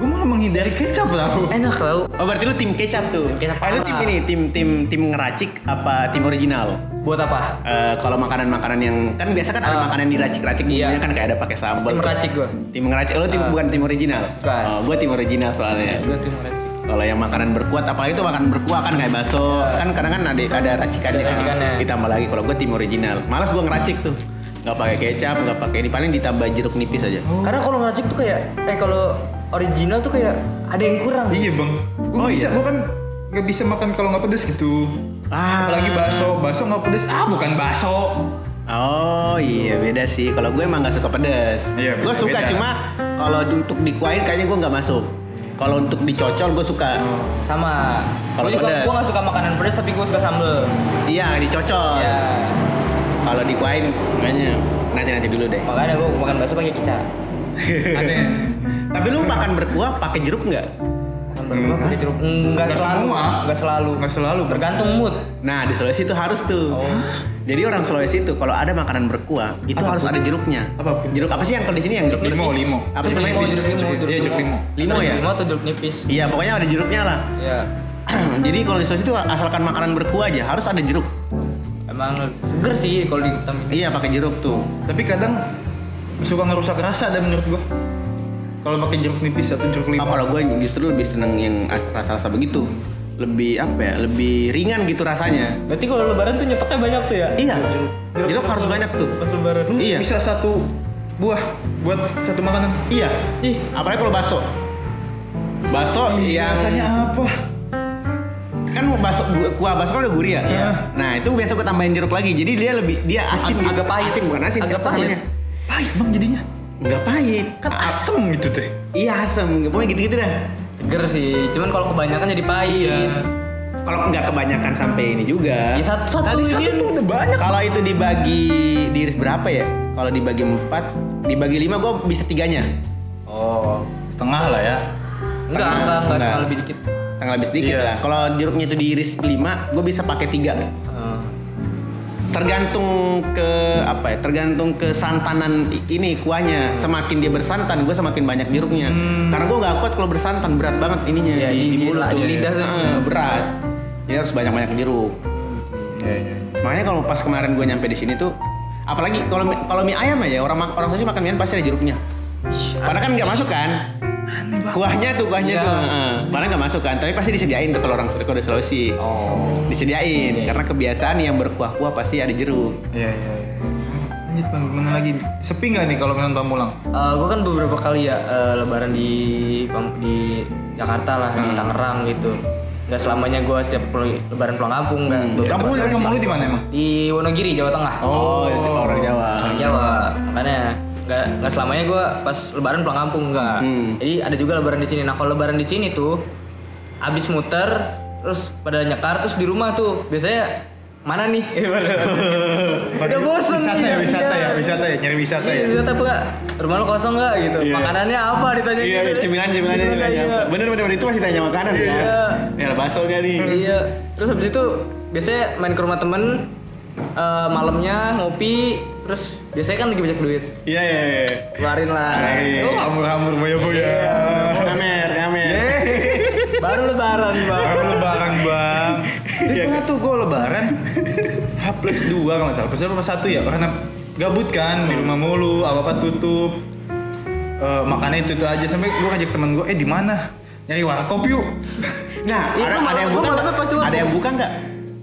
A: Gue malah menghindari kecap tau.
C: Enak tau.
B: Oh berarti lu tim kecap tuh?
C: Tim kecap
B: Eh, lu tim ini, tim tim tim ngeracik apa tim original?
C: Buat apa?
B: Eh, kalau makanan-makanan yang kan biasa kan ada
C: Ah.
B: makanan diracik-racik
C: Iya.
B: bumbunya kan kayak ada pakai sambal.
C: Tim racik gua.
B: Tim ngeracik. Lo tim
C: Ah.
B: bukan tim original.
C: Bukan.
B: Oh, gua tim original soalnya.
C: Gua tim racik.
B: Kalau yang makanan berkuah apalagi itu makanan berkuah kan kayak bakso, kan kadang kan ada ada racikannya
C: Ada
B: kan.
C: racikannya.
B: Ditambah lagi kalau gua tim original. Malas gua ngeracik tuh. Nggak pakai kecap, nggak pakai ini paling ditambah jeruk nipis aja.
C: Karena kalau ngeracik tuh kayak eh kalau original tuh kayak ada yang kurang.
A: Iya bang. Gue
B: Oh,
A: bisa,
B: iya?
A: gue kan nggak bisa makan kalau nggak pedes gitu.
B: Ah.
A: Apalagi bakso, bakso nggak pedes. Ah bukan bakso.
B: Oh iya beda sih. Kalau gue emang nggak suka pedas.
A: Iya,
B: gue suka
A: beda.
B: cuma kalau untuk dikuain kayaknya gue nggak masuk. Kalau untuk dicocol gue suka.
C: Sama.
B: Kalau
C: Gua juga
B: pedas.
C: gua gak suka makanan pedas tapi gua suka sambel.
B: Iya dicocol.
C: Ya.
B: Kalau dikuain kayaknya nanti nanti dulu deh.
C: Makanya gua makan bakso pakai kicap.
B: Tapi lu makan berkuah pakai jeruk nggak?
C: Gua pakai jeruk. Enggak
A: Nggak
C: selalu.
A: semua.
C: Enggak selalu.
A: Nggak selalu.
C: Tergantung mood.
B: Nah di Sulawesi itu harus tuh.
C: Oh.
B: Jadi orang Sulawesi itu kalau ada makanan berkuah itu
A: Apa
B: harus ada jeruknya.
A: Apa?
B: Jeruk apa sih yang kalau di sini yang jeruk
A: Limo, limo.
B: Apa
A: Jeruk
C: Limo, jeruk limo,
A: Iya, jeruk limo.
B: Limo ya?
C: Limo atau jeruk nipis.
B: Iya pokoknya ada jeruknya lah.
C: Iya.
B: Jadi kalau di Sulawesi itu asalkan makanan berkuah aja harus ada jeruk.
C: Emang seger sih kalau di.
B: Iya pakai jeruk tuh.
A: Tapi kadang suka ngerusak rasa dan menurut gue. Kalau pakai jeruk nipis atau jeruk
B: Oh,
A: limau.
B: kalau gue justru lebih seneng yang as- rasa-rasa begitu. Lebih apa ya? Lebih ringan gitu rasanya.
C: Berarti kalau lebaran tuh nyetoknya banyak tuh ya?
B: Iya. Jeruk harus banyak tuh.
C: Pas lebaran.
A: Lu
B: Iya.
A: bisa satu buah buat satu makanan.
B: Iya.
C: Ih,
B: Apalagi kalau bakso. Bakso yang
A: Rasanya apa?
B: kan bakso kuah bakso kan udah gurih ya.
A: Iya.
B: Nah, itu biasa gue tambahin jeruk lagi. Jadi dia lebih dia asin
C: Ag-
B: gitu.
C: agak pahit.
B: Asin bukan asin
C: Agak
B: siapa
C: pahit.
B: namanya?
A: Pahit bang jadinya.
B: Enggak pahit.
A: Kan asem gitu teh.
B: Iya asem. Pokoknya gitu-gitu dah.
C: seger sih. Cuman kalau kebanyakan jadi pahit.
A: Iya.
B: kalau nggak kebanyakan sampai ini juga.
C: Ya, satu satu
A: Tadi satu
C: ini
A: tuh udah banyak.
B: Kalau itu dibagi diiris berapa ya? Kalau dibagi empat, dibagi lima gue bisa tiganya.
A: Oh, setengah lah ya.
C: enggak enggak enggak
B: Enggak.
C: setengah lebih dikit.
B: Tengah lebih sedikit
A: Iya.
B: lah. Kalau jeruknya itu diiris lima, gue bisa pakai tiga.
C: Eh,
B: Tergantung ke apa ya? Tergantung ke santanan ini kuahnya. Semakin dia bersantan, gue semakin banyak jeruknya. Karena gue nggak kuat kalau bersantan berat banget ininya
C: Iya,
B: di,
C: di-
B: mulut
C: di
B: tuh.
C: lidah.
B: Heeh, berat. Jadi harus banyak-banyak jeruk.
A: Iya, iya.
B: Makanya kalau pas kemarin gue nyampe di sini tuh, apalagi kalau kalau mie ayam aja orang orang sini makan mie ayam pasti ada jeruknya. Padahal kan nggak masuk kan? Kuahnya tuh, kuahnya
C: Iya.
B: tuh. Heeh. Padahal nggak masuk kan? Tapi pasti disediain tuh kalau orang kalau di Sulawesi.
C: Oh.
B: Disediain karena kebiasaan yang berkuah-kuah pasti ada jeruk.
A: Iya, iya, iya. Lanjut bang, gimana lagi? Sepi nggak nih kalau nonton Pamulang?
C: gue kan beberapa kali ya eh, lebaran di di Jakarta lah di
B: Hmm.
C: Tangerang gitu. Nggak selamanya gue setiap lebaran pulang kampung nggak.
B: Hmm.
C: Sih.
A: lu di mana emang?
C: Di Wonogiri Jawa Tengah.
B: Oh, itu orang Jawa.
C: Orang Jawa. Makanya nggak nggak selamanya gue pas lebaran pulang kampung nggak.
B: Hmm.
C: Jadi ada juga lebaran di sini. Nah kalau lebaran di sini tuh abis muter terus pada nyekar terus di rumah tuh biasanya mana nih? Udah bosen
A: Wisata
C: nih,
A: ya, wisata
C: iya.
A: ya, wisata ya, nyari wisata
C: Iya,
A: ya.
C: wisata apa enggak? Rumah lu kosong enggak gitu?
B: Iya.
C: Makanannya apa ditanya
B: Iya,
C: gitu.
B: cemilan cemilannya
C: Iya,
B: ditanya.
C: iya.
B: Bener bener bener, itu masih tanya makanan
C: Iya.
B: kan? Ya ada bakso nggak nih?
C: Iya. Terus habis itu biasanya main ke rumah temen eh, malamnya ngopi terus biasanya kan lagi banyak duit
B: Iya iya. iya.
C: keluarin lah
B: Iya.
A: Oh, hamur-hamur boya-boya.
B: Ngamer ngamer.
C: baru lebaran bang
A: Baru lebaran bang. Dia pernah tuh gue lebaran H plus 2 kalau nggak salah. Plus 2 plus 1 ya karena gabut kan di rumah mulu, apa apa tutup. Eh, makannya itu itu aja sampai gue ngajak temen gue, eh di mana? Nyari warkop yuk.
B: Nah,
C: Itu
B: ada, ada yang buka
C: pasti
B: nggak?
C: warkop.
B: Ada yang buka nggak?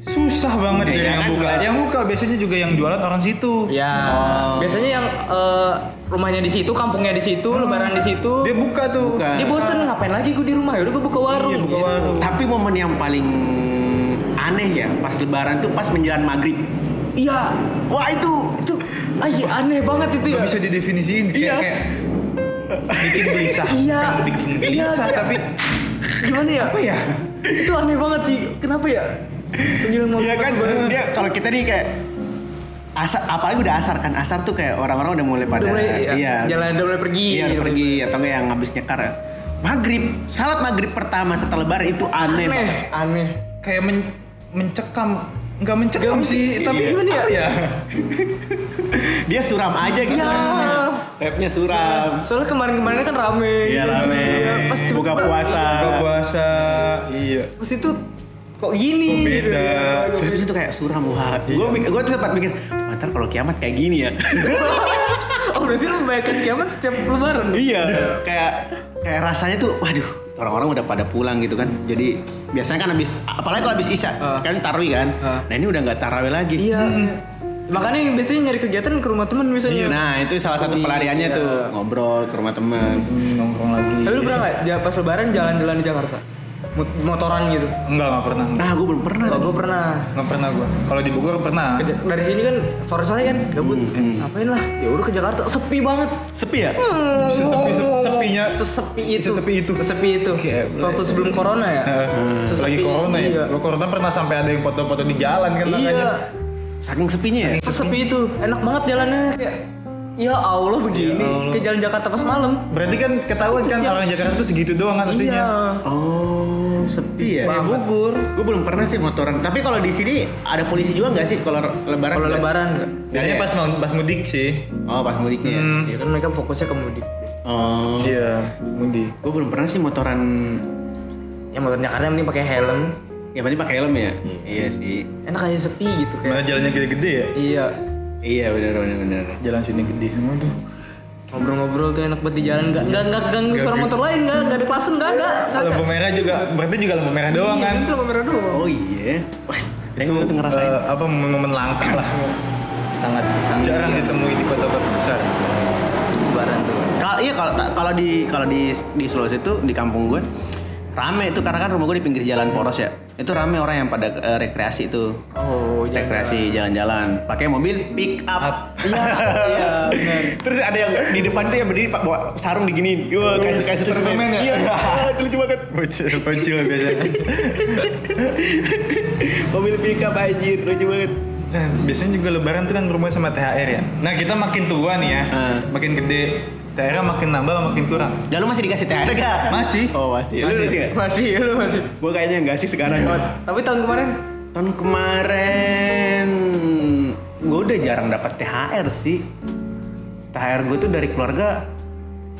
A: Susah banget
B: Iya
A: ya yang
B: kan?
A: buka. Yang buka biasanya juga yang jualan orang situ.
C: ya
B: Oh.
C: biasanya yang eh, rumahnya di situ kampungnya di situ lebaran di situ
A: Dia buka tuh.
B: Buka.
C: dia bosen ngapain lagi gue di rumah ya udah gue buka warung
A: Iya, buka
C: gitu.
A: warung.
B: Tapi momen yang paling aneh ya pas lebaran tuh pas menjelang maghrib.
C: iya
B: Wah itu itu
C: ah, iya, aneh banget itu ya
A: bisa didefinisiin kayak,
B: Iya.
A: kayak bikin gelisah.
C: Iya.
A: Bikin
C: Iya,
A: gelisah
C: iya.
A: tapi
C: gimana ya
A: apa ya?
C: itu aneh banget sih kenapa ya penjualan
B: Iya kan? dia kalau kita nih kayak asar apalagi udah asar kan? Asar tuh kayak orang-orang udah mulai pada
C: udah mulai
B: iya.
C: iya, jalan udah mulai pergi
B: iya udah
C: gitu.
B: pergi atau enggak yang habis nyekar. Maghrib salat maghrib pertama setelah lebaran itu aneh,
C: aneh
B: banget.
C: aneh.
A: Kayak men- mencekam. Nggak mencekam sih, tapi
C: Iya.
A: gimana ya?
B: dia suram aja gitu.
C: Iya.
B: Rapnya suram.
C: Soalnya kemarin-kemarin kan rame.
B: Iya rame.
C: Iya, pas
B: buka puasa.
A: Buka puasa, iya.
C: pas itu kok gini?
A: Kok
C: gitu.
A: beda?
B: Vibe-nya tuh kayak suram wah gue gue tuh sempat mikir "Wah, ntar kalau kiamat kayak gini ya.
C: Oh berarti lu membayangkan kiamat setiap lebaran?
B: Iya. Kayak kayak rasanya tuh waduh orang-orang udah pada pulang gitu kan. Jadi biasanya kan habis apalagi kalau habis isya
C: Ah.
B: kan tarawih kan.
C: Ah.
B: nah ini udah nggak tarawih lagi.
C: Iya. Makanya biasanya nyari kegiatan ke rumah teman misalnya.
B: Nah itu salah satu
C: Iya.
B: pelariannya tuh. Ngobrol ke rumah teman
A: Hmm, nongkrong lagi.
C: tapi lu pernah nggak pas lebaran jalan-jalan di Jakarta motoran gitu?
A: Enggak, enggak pernah.
B: nah gue belum pernah.
C: Kalau gue pernah.
A: Enggak pernah gua. Kalau di Bogor pernah.
C: Ke- dari sini kan sore-sore kan gabut.
B: Hmm.
C: ngapain lah? Ya udah ke Jakarta. Sepi banget.
B: Sepi ya?
A: Sesepi se- sepinya.
C: sesepi itu.
A: Sesepi itu.
C: sesepi itu. Waktu sebelum corona ya?
A: Eh, lagi corona ya.
C: Iya.
A: Gua corona pernah sampai ada yang foto-foto di jalan kan makanya.
C: iya.
B: Saking sepinya ya?
C: Sesepi itu. Enak banget jalannya kayak ya Allah begini.
A: Ya Allah.
C: kayak jalan Jakarta pas malam.
A: Berarti kan ketahuan kan orang Jakarta tuh segitu doang kan aslinya.
C: iya
B: oh sepi ya
A: Kayak Bogor.
B: gue belum pernah sih motoran tapi kalau di sini ada polisi juga nggak sih kalau lebaran
C: kalau lebaran
A: Kayaknya
B: Iya.
A: pas pas mudik sih.
B: oh pas mudiknya ya
A: Hmm.
C: ya kan mereka fokusnya ke mudik
B: oh
A: Iya, mudik.
B: gue belum pernah sih motoran
C: ya motor Jakarta yang penting pakai helm
B: ya berarti pakai helm ya iya sih
C: enak aja sepi gitu
A: Mana
C: kayak
A: jalannya gede-gede ya?
C: iya
B: iya benar benar benar
A: Jalan sini gede. Waduh.
C: Ngobrol-ngobrol tuh enak banget di jalan. Nggak nggak nggak ganggu suara motor lain nggak nggak ada klasen nggak ada.
A: Lampu merah juga, berarti juga lampu merah doang kan?
C: Iya, lampu merah doang.
B: Oh iya. Wah
A: Itu
B: itu ngerasain.
A: eh, apa momen langka lah. Sangat jarang ditemui di kota-kota besar.
C: lebaran tuh.
B: Kalau iya kalau kalau di kalau di di Sulawesi itu di kampung gue rame itu karena kan rumah gue di pinggir jalan poros ya itu rame orang yang pada eh, rekreasi itu.
C: Oh, iya.
B: rekreasi jalan-jalan pakai mobil pick up.
C: Iya, iya, benar.
B: Terus ada yang di depan tuh yang berdiri pak bawa sarung diginiin. Wah, kayak kayak
A: Superman
B: Superman.
A: ya?
B: Iya, itu lucu banget.
A: Bocil, bocil biasanya.
B: mobil pick up anjir, lucu banget.
A: Nah, biasanya juga lebaran tuh kan berhubungan sama THR ya. Nah kita makin tua nih ya,
B: Ah.
A: makin gede, THR makin nambah makin kurang.
B: Dan lu masih dikasih THR gak?
A: Masih.
B: Oh masih. Lu
A: Masih.
B: masih gak?
C: Masih, lu masih.
B: Gua kayaknya enggak sih sekarang.
C: Tapi tahun kemarin
B: Tahun kemarin gue udah jarang dapat THR sih. THR gue tuh dari keluarga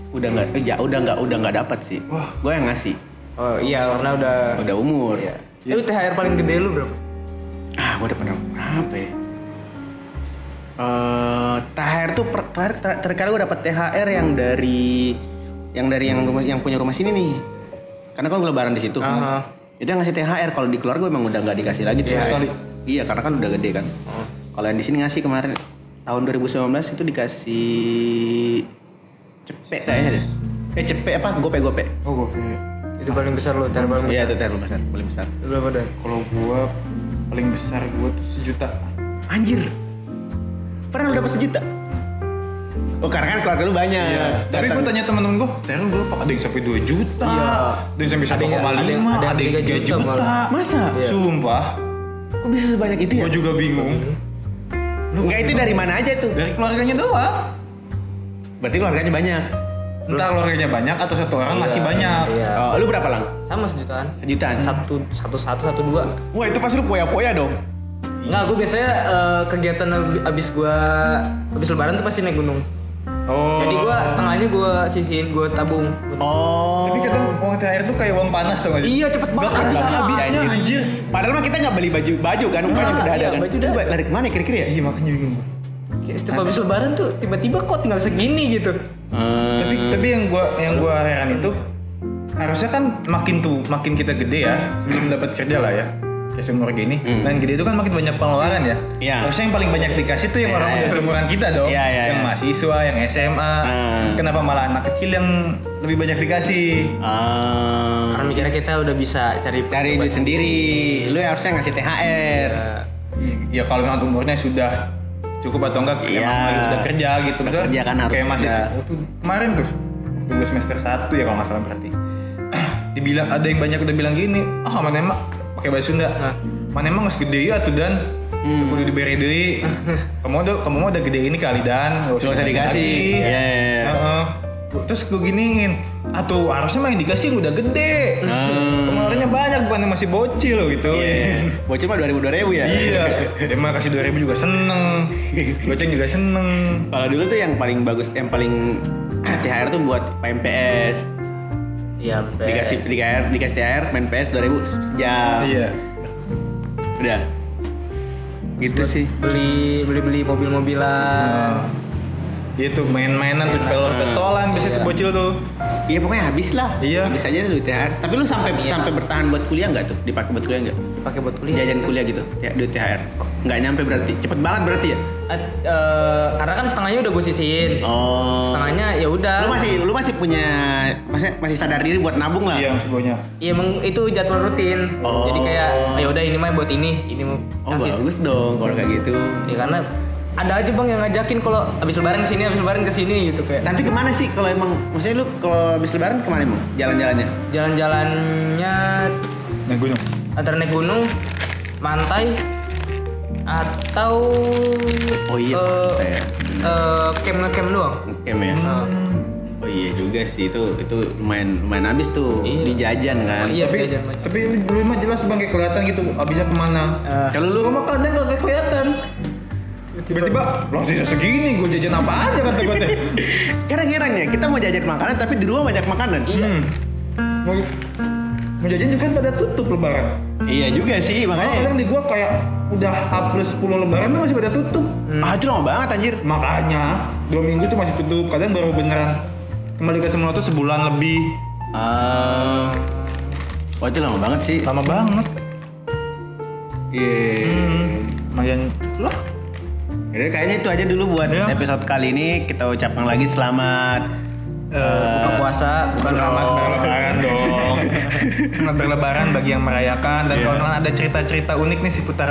B: udah nggak, eh, ja- udah nggak, udah nggak dapat sih.
A: Wah.
B: Gue yang ngasih.
C: Oh iya karena udah
B: Udah umur.
C: Iya. Lu THR paling gede lu berapa?
B: Ah, gue udah pernah berapa ya? Eh, THR tuh per, terakhir ter- terakhir gue dapat THR yang dari yang dari yang rumah yang punya rumah sini nih. Karena kan gue lebaran di situ.
C: Aha.
B: Itu yang ngasih THR. Kalau di keluarga emang udah nggak dikasih lagi
A: Iya,
B: THR.
A: sekali.
B: Iya, karena kan udah gede kan. Kalau yang di sini ngasih kemarin tahun 2019 itu dikasih cepet kayaknya deh. Eh cepet apa? Gope gope.
A: Oh gue
C: Itu paling besar lu, THR paling besar.
B: Iya itu THR besar, paling besar.
C: Berapa dan?
A: Kalau gua paling besar gua tuh sejuta.
B: Anjir. Pernah lu dapat sejuta? Oh karena kan keluarga lu banyak.
A: Iya. Tapi gua tanya teman-teman THR gua apa? Ada yang sampai 2 juta,
C: Iya.
A: ada yang sampai
C: Ada yang-
A: 1,5,
C: ada yang-
A: ada yang 3
C: juta
A: juta.
C: malah.
B: Masa?
C: Iya.
A: Sumpah,
B: Kok bisa sebanyak itu ya?
A: gua juga bingung.
B: Enggak itu dari mana aja tuh?
A: Dari keluarganya doang.
B: Berarti keluarganya banyak.
A: Entah keluarganya banyak atau satu orang ngasih banyak.
C: Iya.
B: Oh, lu berapa lang?
C: Sama sejutaan.
B: Sejutaan.
C: Satu, satu, satu, satu, dua.
B: Wah itu pasti lu poya-poya dong.
C: Enggak, gue biasanya eh, kegiatan ab- abis gua abis lebaran tuh pasti naik gunung.
A: Oh.
C: Jadi gua setengahnya gua sisihin, gua tabung.
B: Oh.
A: Tapi kadang uang THR tuh kayak uang panas tau gak sih?
C: Iya, cepet banget
A: Gak kerasa
C: habisnya.
A: habisnya anjir.
B: Padahal mah kita nggak beli baju baju kan,
C: Iya,
B: udah ada
C: iya,
B: kan.
C: baju
B: Itu
C: udah ada.
B: lari ke mana kira-kira ya?
A: Iya makanya bingung.
C: Kayak setiap abis lebaran tuh tiba-tiba kok tinggal segini gitu.
B: Hmm.
A: Tapi tapi yang gua yang gua heran itu harusnya kan makin tuh makin kita gede ya sebelum dapat kerja lah ya kayak seumur gini
B: Hmm.
A: dan gede itu kan makin banyak pengeluaran ya
B: Iya.
A: harusnya yang paling banyak dikasih tuh yang
B: Iya,
A: orang
B: iya.
A: udah seumuran kita dong
B: Iya, iya,
A: yang
B: iya.
A: mahasiswa yang SMA
B: Hmm.
A: kenapa malah anak kecil yang lebih banyak dikasih
B: Ah.
C: Karena mikirnya kita udah bisa cari
B: cari duit sendiri. Lu yang harusnya ngasih THR.
C: Ya,
A: ya kalau memang umurnya sudah cukup atau enggak
B: Iya.
A: emang lagi udah kerja gitu
B: Udah kerja kan harus
A: kayak masih
B: udah.
A: kemarin tuh tunggu semester 1 ya kalau nggak salah berarti dibilang ada yang banyak udah bilang gini ah mana emang pakai bahasa Sunda
C: Hah?
A: mana emang masih gede ya tuh dan
B: Hmm.
A: kudu diberi deui kamu udah kamu mau udah gede ini kali dan nggak
B: Nggak usah dikasih. Iya, iya, iya.
A: Heeh. terus gue giniin atau harusnya mah yang dikasih udah gede
B: Hmm.
A: pengeluarannya banyak bukan masih bocil gitu
B: Iya. Bocil mah 2000 2000 ya.
A: Iya, dia mah kasih 2000 juga seneng. Goceng juga seneng.
B: Kalau dulu tuh yang paling bagus, yang paling THR tuh buat main PS.
C: Iya,
B: Dikasih THR, dikasih THR main PS 2000 sejam.
A: Iya.
B: Udah. Gitu sih.
C: beli beli beli mobil-mobilan.
A: Nah, itu main-mainan tuh pel pistolan bisa tuh bocil tuh.
B: Iya pokoknya habis lah.
A: Iya.
B: Habis aja dulu THR. Tapi lu sampai
C: Iya.
B: sampai bertahan buat kuliah nggak tuh? Dipakai buat kuliah nggak?
C: Dipakai buat kuliah.
B: Jajan kuliah gitu. Ya, duit THR. Nggak nyampe berarti. Cepet banget berarti ya?
C: Ad- eh, karena kan setengahnya udah gue sisihin.
B: Oh.
C: Setengahnya ya udah.
B: Lu masih lu masih punya masih masih sadar diri buat nabung lah.
A: Iya, masih banyak.
C: Iya emang itu jadwal rutin.
B: Oh.
C: Jadi kayak ya udah ini mah buat ini, ini mau
B: Oh bagus dong kalau kayak gitu.
C: Ya karena ada aja bang yang ngajakin kalau abis lebaran ke sini, abis lebaran ke sini gitu kayak.
B: Nanti ke mana sih kalau emang maksudnya lu kalau habis lebaran ke mana emang jalan-jalannya?
C: Jalan-jalannya
A: Naik gunung.
C: Antara naik gunung, pantai, atau
B: Oh iya, pantai ya.
C: eh, camp ngecamp doang.
B: Camp ya.
C: Nah,
B: Oh iya juga sih itu itu lumayan lumayan habis tuh
C: Iya.
B: di jajan kan.
C: Iya,
A: tapi
C: jajan
A: tapi lu mah jelas bang kayak kelihatan gitu abisnya ke mana.
C: Eh,
B: Kalau lu
A: mah kadang gak kelihatan. Tiba-tiba, loh sisa segini, gue jajan apa aja kata gue teh.
B: heran ya kita mau jajan makanan tapi di rumah banyak makanan.
C: Iya.
A: Hmm. Mau, mau jajan juga kan pada tutup lebaran.
B: Iya juga sih
A: Makanya
B: makanya.
A: kadang di gua kayak udah H plus 10 lebaran tuh masih pada tutup.
B: Ah itu lama banget anjir.
A: Makanya dua minggu tuh masih tutup. Kadang baru beneran kembali ke semula tuh sebulan lebih.
B: Ah. Wah itu lama banget sih.
A: Lama banget.
B: Iya.
A: Hmm. Lumayan lah.
B: Jadi kayaknya itu aja dulu buat
A: Iya.
B: episode kali ini. Kita ucapkan lagi selamat
C: buka puasa bukan
A: Selamat
C: dong.
A: berlebaran dong. Selamat berlebaran bagi yang merayakan dan
B: Iya.
A: kalau ada cerita-cerita unik nih seputar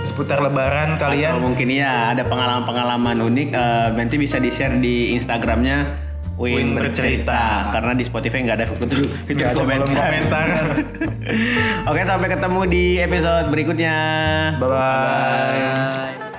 A: seputar lebaran
B: Atau
A: kalian
B: mungkin ya ada pengalaman-pengalaman unik eh, nanti bisa di share di Instagramnya Win
A: Win
B: bercerita.
A: Bercerita.
B: karena di Spotify nggak ada fitur komentar.
A: komentar.
B: Oke sampai ketemu di episode berikutnya.
A: Bye bye.